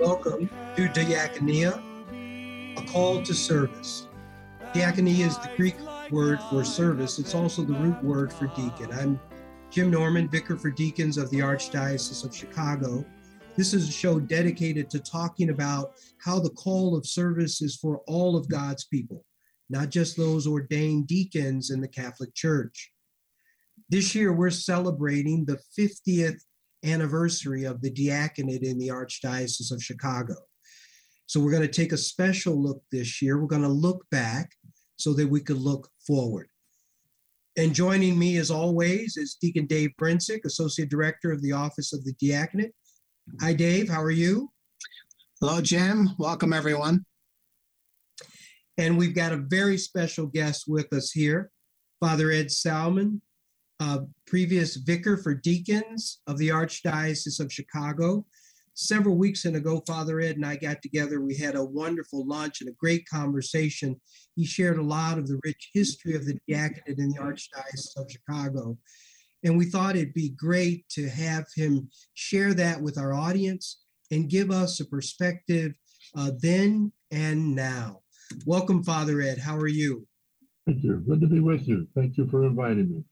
Welcome to Diakonia, a call to service. Diakonia is the Greek word for service. It's also the root word for deacon. I'm Jim Norman, Vicar for Deacons of the Archdiocese of Chicago. This is a show dedicated to talking about how the call of service is for all of God's people, not just those ordained deacons in the Catholic Church. This year, we're celebrating the 50th anniversary of the diaconate in the Archdiocese of Chicago. So we're going to take a special look this year. We're going to look back so that we could look forward. And joining me as always is Deacon Dave Brensick, Associate Director of the Office of the Diaconate. Hi, Dave. How are you? Hello, Jim. Welcome, everyone. And we've got a very special guest with us here, Father Ed Salmon, previous vicar for deacons of the Archdiocese of Chicago. Several weeks ago, Father Ed and I got together. We had a wonderful lunch and a great conversation. He shared a lot of the rich history of the diaconate in the Archdiocese of Chicago. And we thought it'd be great to have him share that with our audience and give us a perspective uh, then and now. Welcome, Father Ed. How are you? Thank you. Good to be with you. Thank you for inviting me.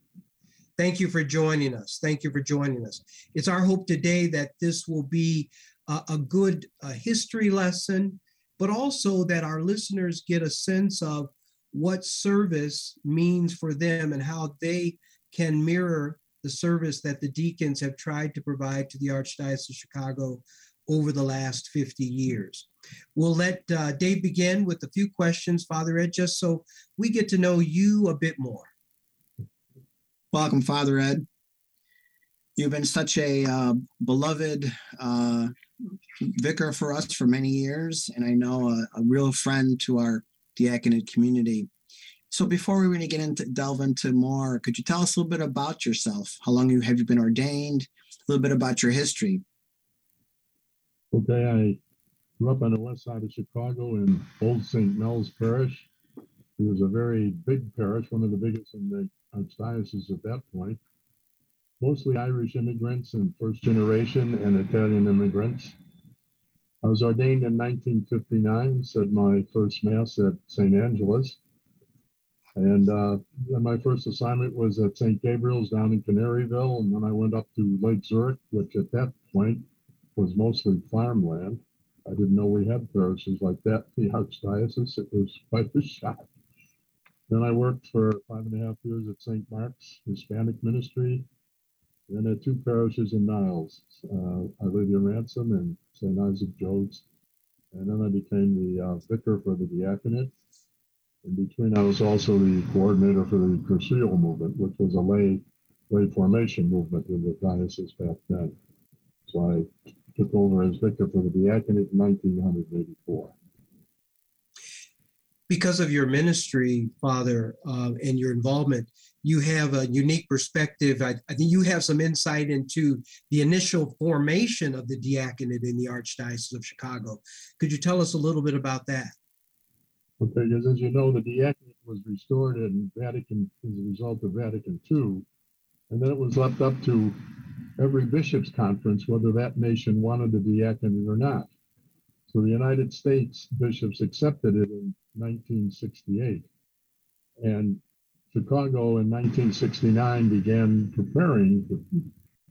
Thank you for joining us. Thank you for joining us. It's our hope today that this will be a, a good uh, history lesson, but also that our listeners get a sense of what service means for them and how they can mirror the service that the deacons have tried to provide to the Archdiocese of Chicago over the last 50 years. We'll let uh, Dave begin with a few questions, Father Ed, just so we get to know you a bit more. Welcome, Father Ed. You've been such a uh, beloved uh, vicar for us for many years, and I know a, a, real friend to our diaconate community. So, before we really get into delve into more, could you tell us a little bit about yourself? How long have you been ordained? A little bit about your history. Okay, I grew up on the west side of Chicago in Old St. Mel's Parish. It was a very big parish, one of the biggest in the archdiocese at that point, mostly Irish immigrants and first generation and Italian immigrants. I was ordained in 1959, said my first Mass at St. Angela's. And uh, my first assignment was at St. Gabriel's down in Canaryville. And then I went up to Lake Zurich, which at that point was mostly farmland. I didn't know we had parishes like that in the Archdiocese. It was quite a shock. Then I worked for five and a half years at St. Mark's Hispanic Ministry, and at two parishes in Niles, uh, of Ransom and St. Isaac Jogues. And then I became the uh, vicar for the diaconate. In between, I was also the coordinator for the Cursillo movement, which was a lay lay formation movement in the diocese back then. So I took over as vicar for the diaconate in 1984 because of your ministry, Father, uh, and your involvement, you have a unique perspective. I, I, think you have some insight into the initial formation of the diaconate in the Archdiocese of Chicago. Could you tell us a little bit about that? Okay, because as you know, the diaconate was restored in Vatican as a result of Vatican II, and then it was left up to every bishop's conference whether that nation wanted a diaconate or not. So the United States bishops accepted it in 1968. And Chicago in 1969 began preparing to,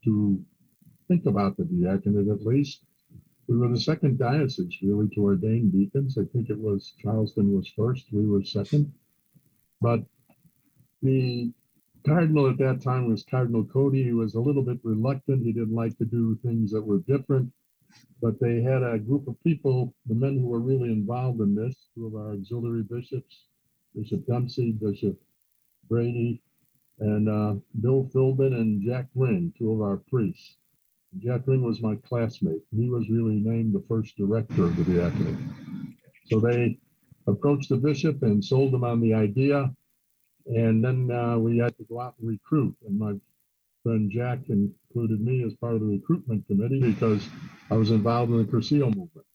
to think about the diaconate at least. We were the second diocese really to ordain deacons. I think it was Charleston was first, we were second. But the cardinal at that time was Cardinal Cody. He was a little bit reluctant. He didn't like to do things that were different. But they had a group of people, the men who were really involved in this, two of our auxiliary bishops, Bishop Dempsey, Bishop Grady, and uh, Bill Philbin and Jack Ring, two of our priests. Jack Ring was my classmate. He was really named the first director of the diaconate. So they approached the bishop and sold him on the idea. And then uh, we had to go out and recruit. And my friend Jack included me as part of the recruitment committee because I was involved in the Cursillo movement.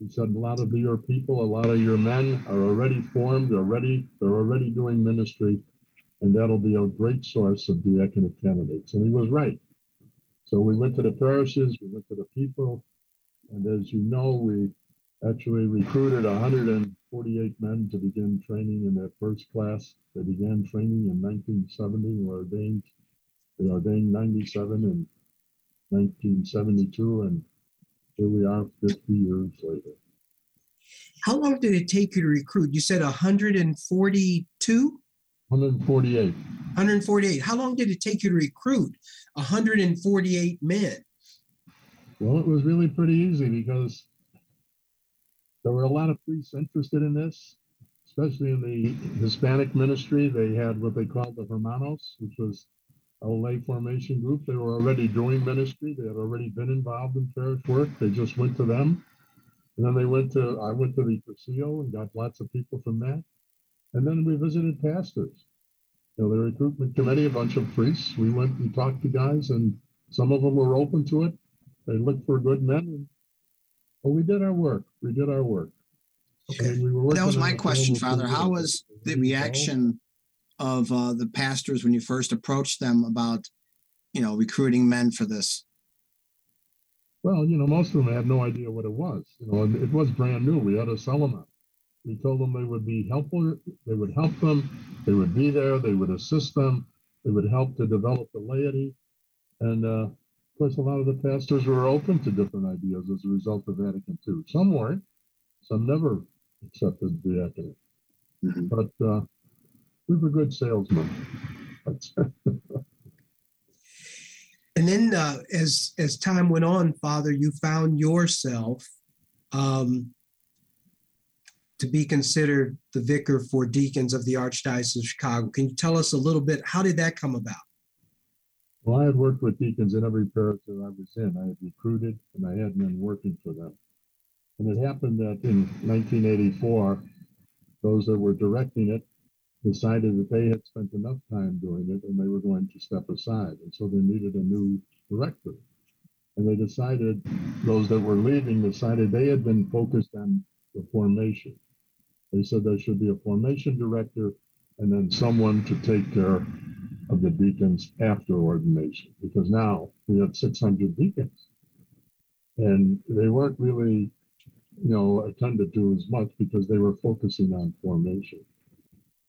He said a lot of your people, a lot of your men are already formed, they're already, they're already doing ministry, and that'll be a great source of diaconate candidates. And he was right. So we went to the parishes, we went to the people, and as you know, we actually recruited 148 men to begin training in that first class. They began training in 1970, were ordained, they ordained 97 in 1972, and here we are 50 years later. How long did it take you to recruit? You said 142? 148. 148. How long did it take you to recruit 148 men? Well, it was really pretty easy because there were a lot of priests interested in this, especially in the Hispanic ministry. They had what they called the Hermanos, which was a lay formation group. They were already doing ministry. They had already been involved in parish work. They just went to them. And then they went to, I went to the Cursillo and got lots of people from that. And then we visited pastors. You know, the recruitment committee, a bunch of priests. We went and talked to guys, and some of them were open to it. They looked for good men. Well, we did our work. We did our work. Okay. And we were That was my question, Father. How was the Ready to go? reaction of uh, the pastors when you first approached them about, you know, recruiting men for this? Well, you know, most of them had no idea what it was. You know, it was brand new. We had to sell them on. We told them they would be helpful. They would help them. They would be there. They would assist them. They would help to develop the laity. And uh, of course, a lot of the pastors were open to different ideas as a result of Vatican II. Some weren't. Some never accepted the diaconate. Mhm. But uh, we were good salesmen. And then uh, as as time went on, Father, you found yourself um, to be considered the vicar for deacons of the Archdiocese of Chicago. Can you tell us a little bit? How did that come about? Well, I had worked with deacons in every parish that I was in. I had recruited and I had men working for them. And it happened that in 1984, those that were directing it decided that they had spent enough time doing it and they were going to step aside. And so they needed a new director. And they decided, those that were leaving decided they had been focused on the formation. They said there should be a formation director and then someone to take care of the deacons after ordination because now we have 600 deacons and they weren't really you know attended to as much because they were focusing on formation.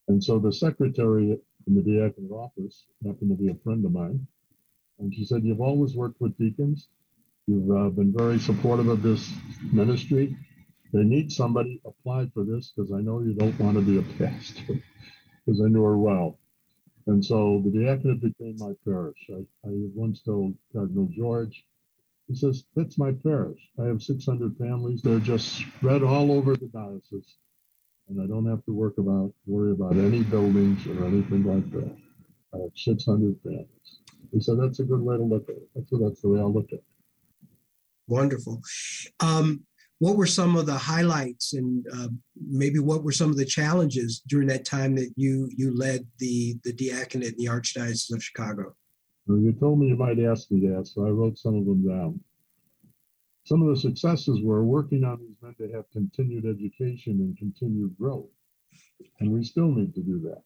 And so the secretary in the diaconate office happened to be a friend of mine and she said you've always worked with deacons. You've uh, been very supportive of this ministry. They need somebody apply for this because i know you don't want to be a pastor because i knew her well and so the diaconate became my parish. I, I once told Cardinal George, he says, that's my parish. I have 600 families. They're just spread all over the diocese. And I don't have to work about, worry about any buildings or anything like that. I have 600 families. He said, that's a good way to look at it. That's, that's the way I look at it. Wonderful. Um, what were some of the highlights and uh, maybe what were some of the challenges during that time that you you led the the diaconate in the Archdiocese of Chicago? Well, you told me you might ask me that, so I wrote some of them down. Some of the successes were working on these men to have continued education and continued growth. And we still need to do that.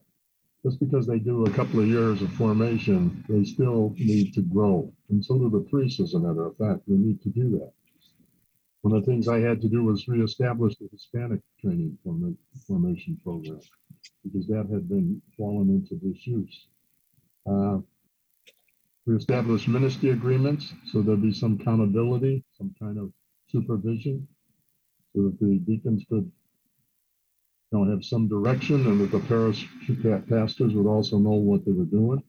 Just because they do a couple of years of formation, they still need to grow. And so do the priests, as a matter of fact. They need to do that. One of the things I had to do was reestablish the Hispanic training formation program because that had been fallen into disuse. Uh, we established ministry agreements so there'd be some accountability, some kind of supervision, so that the deacons could you know, have some direction and that the parish pastors would also know what they were doing.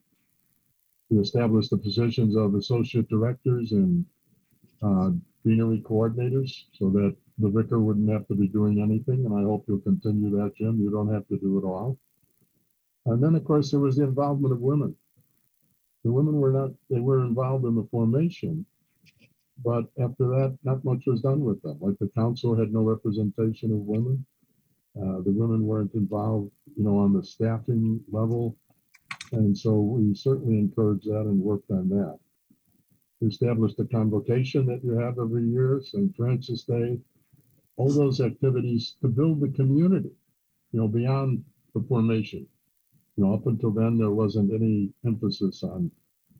We established the positions of associate directors and uh, deanery coordinators so that the vicar wouldn't have to be doing anything. And I hope you'll continue that, Jim. You don't have to do it all. And then, of course, there was the involvement of women. The women were not, they were involved in the formation, but after that, not much was done with them. Like the council had no representation of women. Uh, the women weren't involved, you know, on the staffing level. And so we certainly encouraged that and worked on that. We established a convocation that you have every year, St. Francis Day, all those activities to build the community, you know, beyond the formation. You know, up until then, there wasn't any emphasis on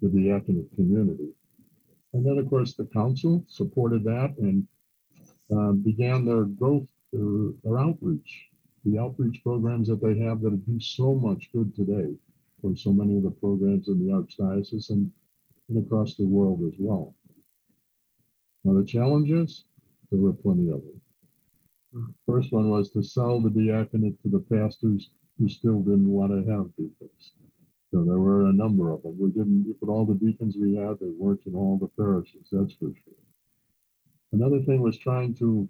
the diaconate community. And then, of course, the council supported that and uh, began their growth, their, their outreach, the outreach programs that they have that do so much good today for so many of the programs in the Archdiocese and, and across the world as well. Now, the challenges, there were plenty of them. First one was to sell the diaconate to the pastors who still didn't want to have deacons. So there were a number of them. We didn't, but all the deacons we had, they weren't in all the parishes, that's for sure. Another thing was trying to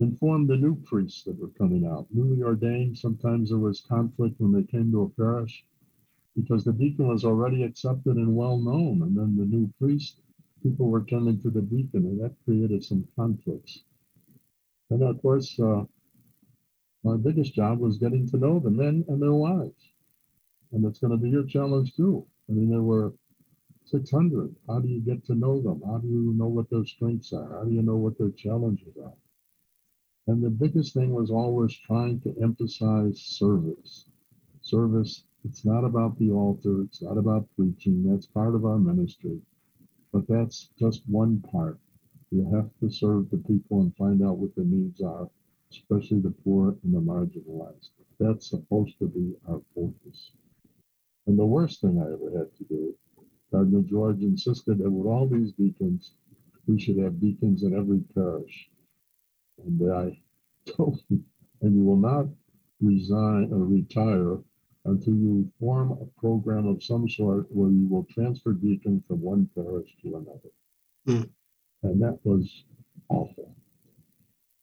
inform the new priests that were coming out, newly ordained. Sometimes there was conflict when they came to a parish because the deacon was already accepted and well known. And then the new priest, people were turning to the deacon, and that created some conflicts. And of course, uh, my biggest job was getting to know the men and their wives. And it's going to be your challenge too. I mean, there were 600. How do you get to know them? How do you know what their strengths are? How do you know what their challenges are? And the biggest thing was always trying to emphasize service. Service, it's not about the altar, it's not about preaching, that's part of our ministry. But that's just one part. You have to serve the people and find out what the needs are especially the poor and the marginalized. That's supposed to be our focus. And the worst thing I ever had to do, Cardinal George insisted that with all these deacons, we should have deacons in every parish. And I told him, and you will not resign or retire until you form a program of some sort where you will transfer deacons from one parish to another. Mm. And that was awful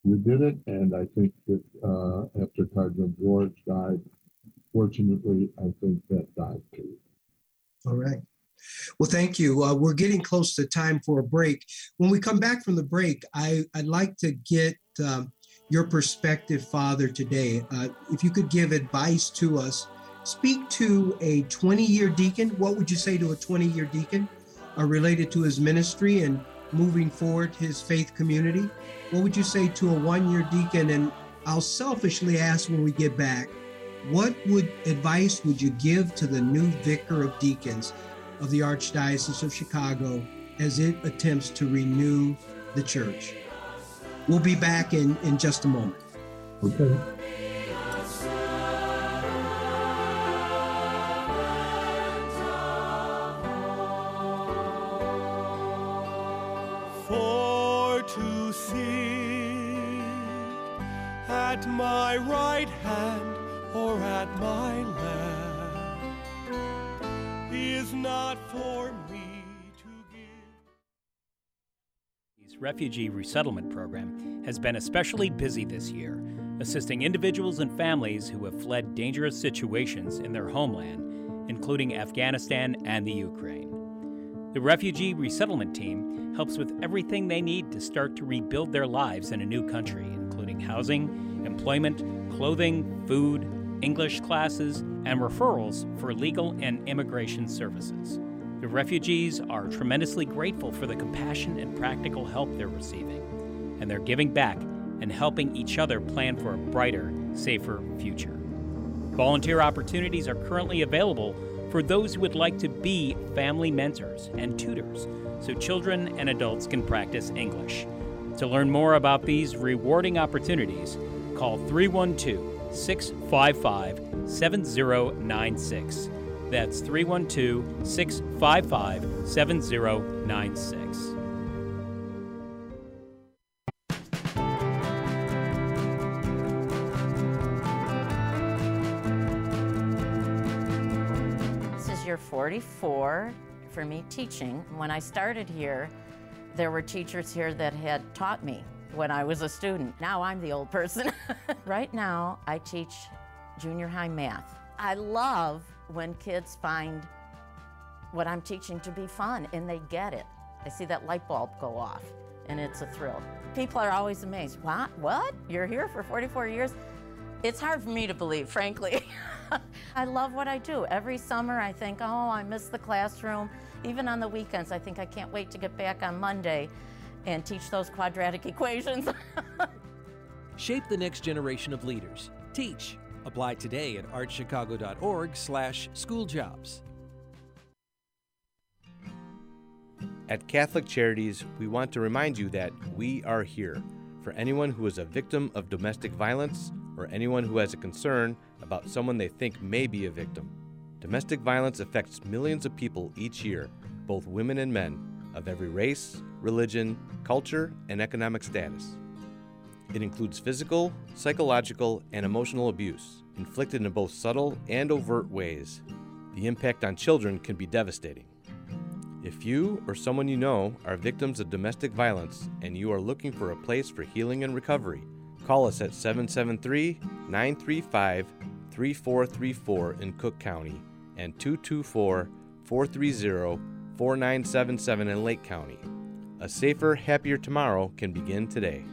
we did it, and I think that uh, after Cardinal George died, fortunately, I think that died too. All right. Well, thank you. Uh, we're getting close to time for a break. When we come back from the break, I, would like to get um, your perspective, Father, today. Uh, if you could give advice to us, speak to a 20 year deacon. What would you say to a 20 year deacon uh, related to his ministry and moving forward his faith community? What would you say to a one year deacon? And I'll selfishly ask when we get back, what would advice would you give to the new vicar of deacons of the Archdiocese of Chicago as it attempts to renew the church? We'll be back in, in just a moment. Okay. Refugee Resettlement Program has been especially busy this year, assisting individuals and families who have fled dangerous situations in their homeland, including Afghanistan and the Ukraine. The Refugee Resettlement Team helps with everything they need to start to rebuild their lives in a new country, including housing, employment, clothing, food, English classes, and referrals for legal and immigration services. The refugees are tremendously grateful for the compassion and practical help they're receiving, and they're giving back and helping each other plan for a brighter, safer future. Volunteer opportunities are currently available for those who would like to be family mentors and tutors so children and adults can practice English. To learn more about these rewarding opportunities, call 312 655 7096. That's 312 655 7096. This is year 44 for me teaching. When I started here, there were teachers here that had taught me when I was a student. Now I'm the old person. right now, I teach junior high math. I love when kids find what I'm teaching to be fun and they get it. I see that light bulb go off and it's a thrill. People are always amazed. What? What? You're here for 44 years? It's hard for me to believe, frankly. I love what I do. Every summer I think, oh, I miss the classroom. Even on the weekends, I think I can't wait to get back on Monday and teach those quadratic equations. Shape the next generation of leaders. Teach. Apply today at archchicago.org slash schooljobs. At Catholic Charities, we want to remind you that we are here for anyone who is a victim of domestic violence or anyone who has a concern about someone they think may be a victim. Domestic violence affects millions of people each year, both women and men, of every race, religion, culture, and economic status. It includes physical, psychological, and emotional abuse, inflicted in both subtle and overt ways. The impact on children can be devastating. If you or someone you know are victims of domestic violence and you are looking for a place for healing and recovery, call us at 773 935 3434 in Cook County and 224 430 4977 in Lake County. A safer, happier tomorrow can begin today.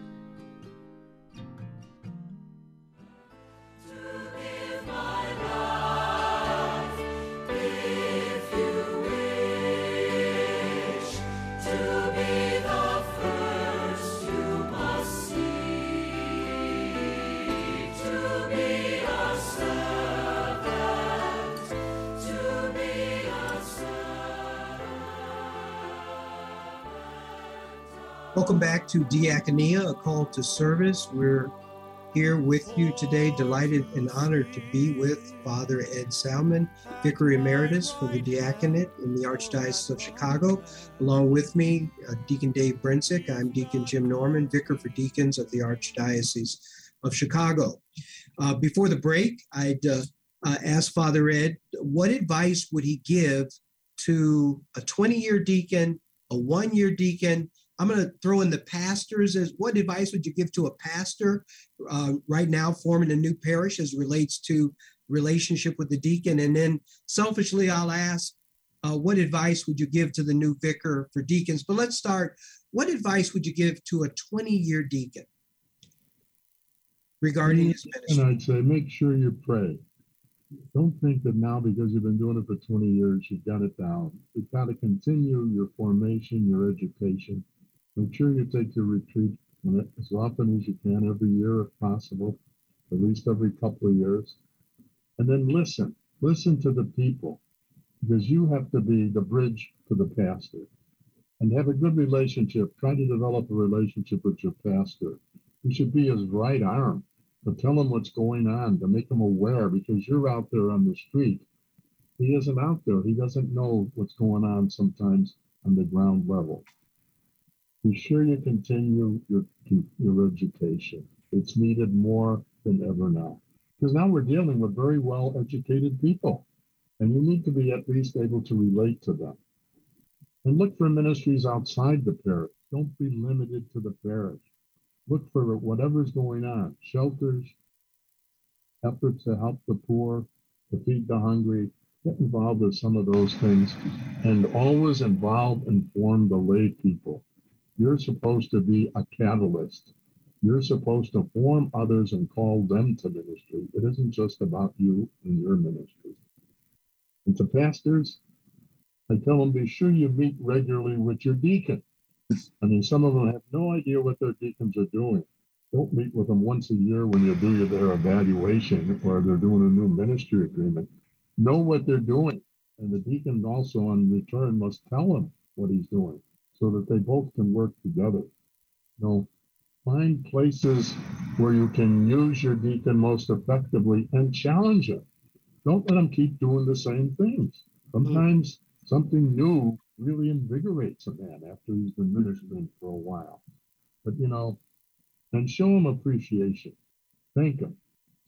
To Diaconia, a call to service. We're here with you today, delighted and honored to be with Father Ed Salmon, Vicar Emeritus for the Diaconate in the Archdiocese of Chicago. Along with me, uh, Deacon Dave Brensick. I'm Deacon Jim Norman, Vicar for Deacons of the Archdiocese of Chicago. Uh, before the break, I'd uh, uh ask Father Ed, what advice would he give to a 20 year deacon, a one year deacon, I'm going to throw in the pastors as what advice would you give to a pastor uh, right now forming a new parish as relates to relationship with the deacon? And then selfishly, I'll ask, uh, what advice would you give to the new vicar for deacons? But let's start. What advice would you give to a 20 year deacon regarding his ministry? And I'd say make sure you pray. Don't think that now because you've been doing it for 20 years, you've got it down. You've got to continue your formation, your education Make sure you take your retreat as often as you can every year if possible, at least every couple of years. And then listen, listen to the people because you have to be the bridge to the pastor and have a good relationship. Try to develop a relationship with your pastor. You should be his right arm to tell him what's going on, to make him aware because you're out there on the street. He isn't out there. He doesn't know what's going on sometimes on the ground level be sure you continue your, your education. It's needed more than ever now. Because now we're dealing with very well educated people, and you need to be at least able to relate to them. And look for ministries outside the parish. Don't be limited to the parish. Look for whatever's going on shelters, efforts to help the poor, to feed the hungry. Get involved with some of those things and always involve and form the lay people you're supposed to be a catalyst. You're supposed to form others and call them to ministry. It isn't just about you and your ministry. And to pastors, I tell them be sure you meet regularly with your deacon. I mean, some of them have no idea what their deacons are doing. Don't meet with them once a year when you do their evaluation or they're doing a new ministry agreement. Know what they're doing. And the deacon also, in return, must tell them what he's doing so that they both can work together. You know, find places where you can use your deacon most effectively and challenge him. Don't let him keep doing the same things. Sometimes something new really invigorates a man after he's been ministering for a while. But you know, and show him appreciation. Thank him.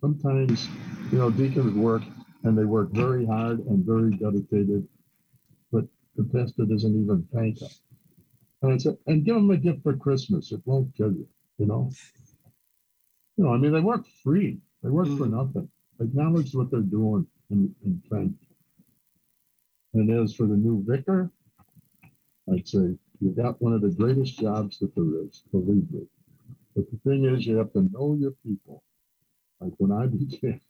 Sometimes, you know, deacons work and they work very hard and very dedicated, but the pastor doesn't even thank them. And I said, and give them a gift for Christmas. It won't kill you, you know. You know, I mean, they work free. They work mm. for nothing. Acknowledge what they're doing and, and thank. And as for the new vicar, I'd say you got one of the greatest jobs that there is, believe me. But the thing is, you have to know your people. Like when I began,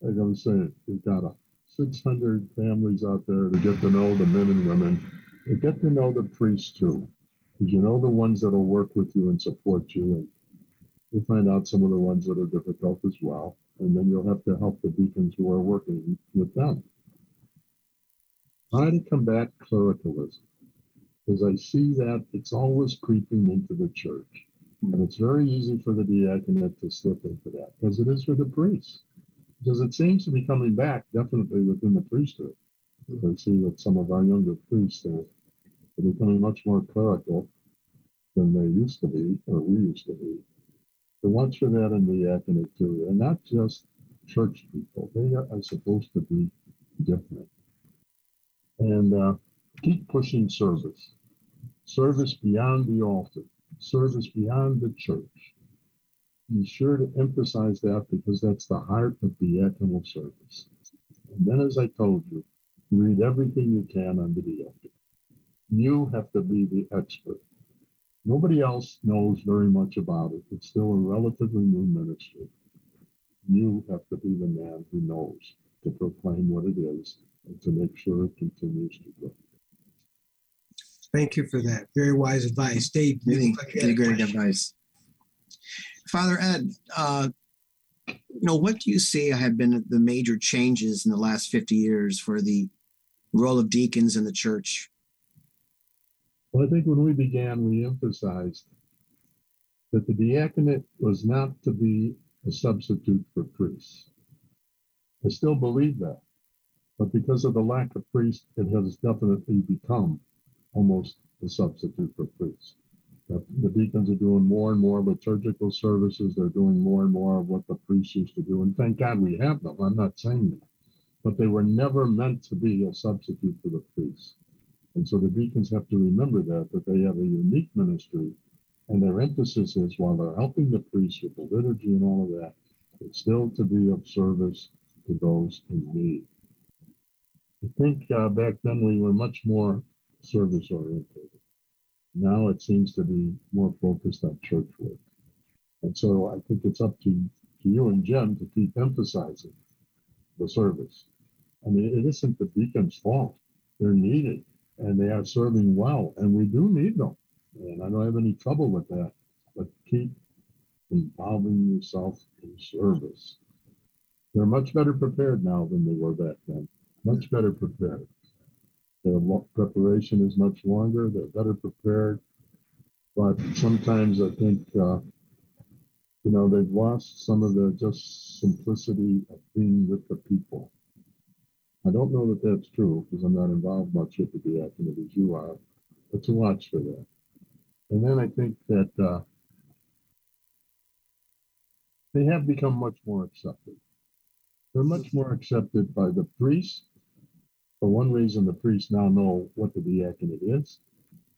like I was saying, you've got a 600 families out there to get to know the men and women. To get to know the priests too, you know the ones that will work with you and support you, and you'll find out some of the ones that are difficult as well. And then you'll have to help the deacons who are working with them. Try to combat clericalism because I see that it's always creeping into the church. And it's very easy for the diaconate to slip into that, because it is for the priests. Because it seems to be coming back definitely within the priesthood. I see that some of our younger priests are, are becoming much more clerical than they used to be, or we used to be. So watch for that in the diaconate too, and not just church people. They are supposed to be different. And uh, keep pushing service service beyond the altar, service beyond the church. Be sure to emphasize that because that's the heart of the diaconal service. And then, as I told you, read everything you can under the diaconate. You have to be the expert. Nobody else knows very much about it. It's still a relatively new ministry. You have to be the man who knows to proclaim what it is and to make sure it continues to grow. Thank you for that. Very wise advice. Dave, really, really great advice. Father Ed, uh, you know, what do you see have been the major changes in the last 50 years for the role of deacons in the church? Well, I think when we began, we emphasized that the diaconate was not to be a substitute for priests. I still believe that. But because of the lack of priests, it has definitely become almost a substitute for priests. The deacons are doing more and more liturgical services. They're doing more and more of what the priests used to do. And thank God we have them. I'm not saying that. But they were never meant to be a substitute for the priests. And so the deacons have to remember that, that they have a unique ministry. And their emphasis is while they're helping the priests with the liturgy and all of that, it's still to be of service to those in need. I think uh, back then we were much more service oriented. Now it seems to be more focused on church work. And so I think it's up to, to you and Jim to keep emphasizing the service. I mean, it isn't the deacon's fault. They're needed and they are serving well, and we do need them. And I don't have any trouble with that, but keep involving yourself in service. They're much better prepared now than they were back then. Much better prepared. Their preparation is much longer. They're better prepared. But sometimes I think, uh, you know, they've lost some of the just simplicity of being with the people. I don't know that that's true because I'm not involved much with the diaconate as you are, but to watch for that. And then I think that uh, they have become much more accepted. They're much more accepted by the priests for one reason, the priests now know what the diaconate is,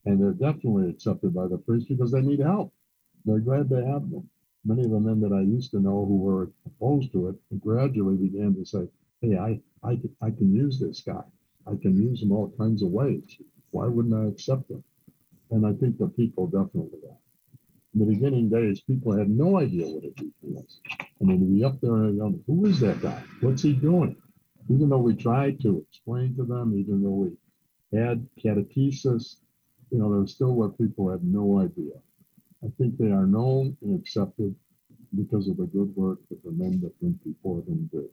and they're definitely accepted by the priests because they need help. They're glad to have them. Many of the men that I used to know who were opposed to it gradually began to say, "Hey, I I I can use this guy. I can use him all kinds of ways. Why wouldn't I accept him?" And I think the people definitely are. In the beginning days, people had no idea what a deacon was. I mean, be up there and you who is that guy? What's he doing? even though we tried to explain to them, even though we had catechesis, you know, there still were people had no idea. I think they are known and accepted because of the good work that the men that went before them did.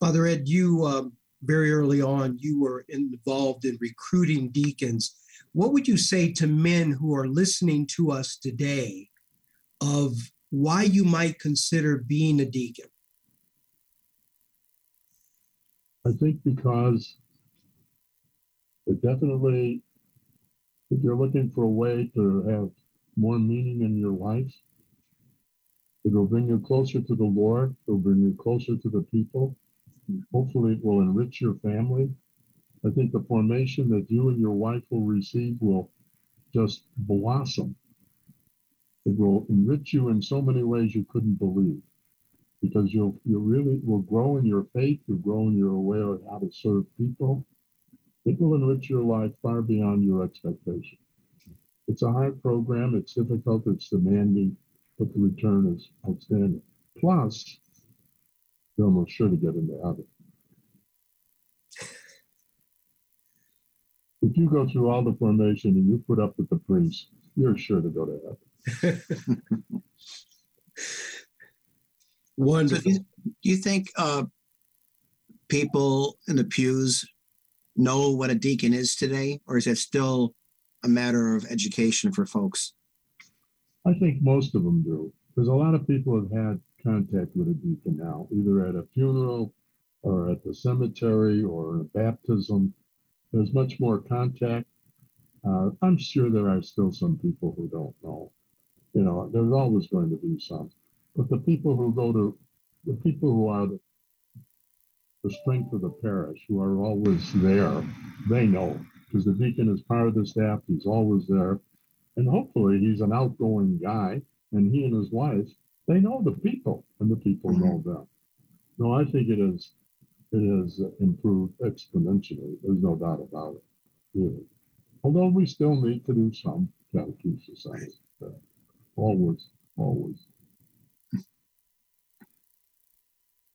Father Ed, you uh, very early on, you were involved in recruiting deacons. What would you say to men who are listening to us today of why you might consider being a deacon? I think because it definitely, if you're looking for a way to have more meaning in your life, it'll bring you closer to the Lord, it'll bring you closer to the people. Hopefully, it will enrich your family. I think the formation that you and your wife will receive will just blossom. It will enrich you in so many ways you couldn't believe because you'll you really will grow in your faith, you'll grow in your aware of how to serve people. It will enrich your life far beyond your expectation. It's a hard program, it's difficult, it's demanding, but the return is outstanding. Plus, you're almost sure to get into heaven. If you go through all the formation and you put up with the priest, you're sure to go to heaven. Wonderful. So do you, do you think uh, people in the pews know what a deacon is today, or is it still a matter of education for folks? I think most of them do, because a lot of people have had contact with a deacon now, either at a funeral or at the cemetery or a baptism. There's much more contact. Uh, I'm sure there are still some people who don't know. You know, there's always going to be some. But the people who go to, the people who are the, the strength of the parish, who are always there, they know. Because the deacon is part of the staff, he's always there. And hopefully he's an outgoing guy, and he and his wife, they know the people, and the people know them. No, I think it is, it has improved exponentially. There's no doubt about it, really. Although we still need to do some catechesis on it. uh, Always, always.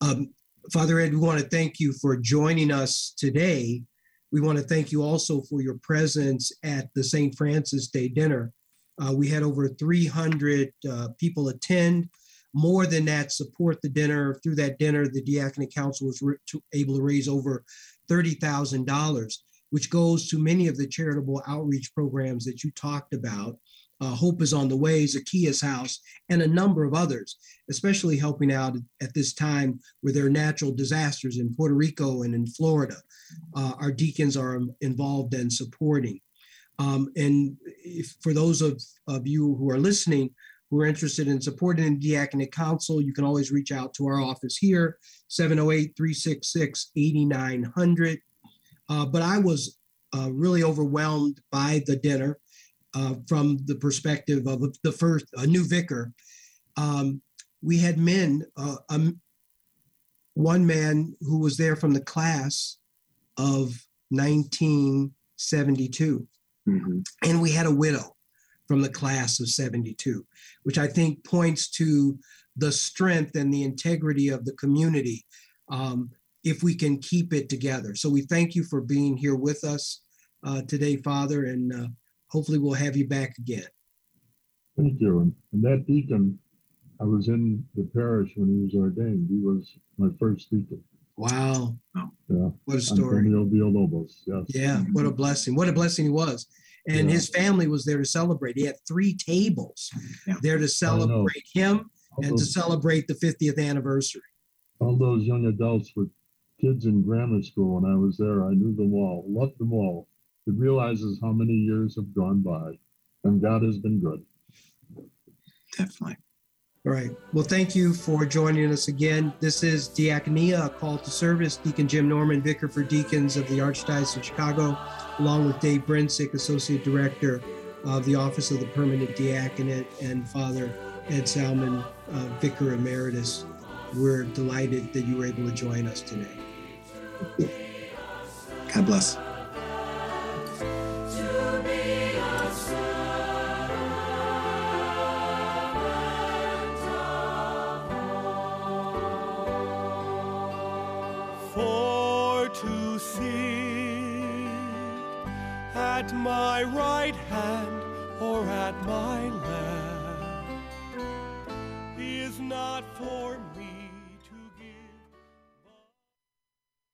Um, Father Ed, we want to thank you for joining us today. We want to thank you also for your presence at the St. Francis Day dinner. Uh, we had over 300 uh, people attend. More than that, support the dinner. Through that dinner, the Diaconate Council was re- to, able to raise over $30,000, which goes to many of the charitable outreach programs that you talked about. Uh, Hope is on the way, Zacchaeus House, and a number of others, especially helping out at this time where there are natural disasters in Puerto Rico and in Florida. Uh, our deacons are involved in supporting. Um, and if, for those of, of you who are listening who are interested in supporting the Diaconate Council, you can always reach out to our office here, 708 366 8900. Uh, But I was uh, really overwhelmed by the dinner uh, from the perspective of the first, a new vicar. Um, we had men, uh, um, one man who was there from the class of 1972 Mhm. and we had a widow from the class of 72 which i think points to the strength and the integrity of the community um, if we can keep it together so we thank you for being here with us uh, today father and uh, hopefully we'll have you back again Thank you. And, and that deacon, I was in the parish when he was ordained. He was my first deacon. Wow Yeah. what a story Antonio Villalobos. Yes. yeah what a blessing what a blessing he was and Yeah. his family was there to celebrate he had three tables Yeah. there to celebrate him All and to celebrate the 50th anniversary all those young adults with kids in grammar school when I was there, I knew them all, loved them all. It realizes how many years have gone by, and God has been good. Definitely. All right. Well, thank you for joining us again. This is Diaconia, a call to service. Deacon Jim Norman, Vicar for Deacons of the Archdiocese of Chicago, along with Dave Brinsick, Associate Director of the Office of the Permanent Diaconate, and Father Ed Salmon, uh, Vicar Emeritus. We're delighted that you were able to join us today. God bless. Sit at my right hand or at my left is not for me.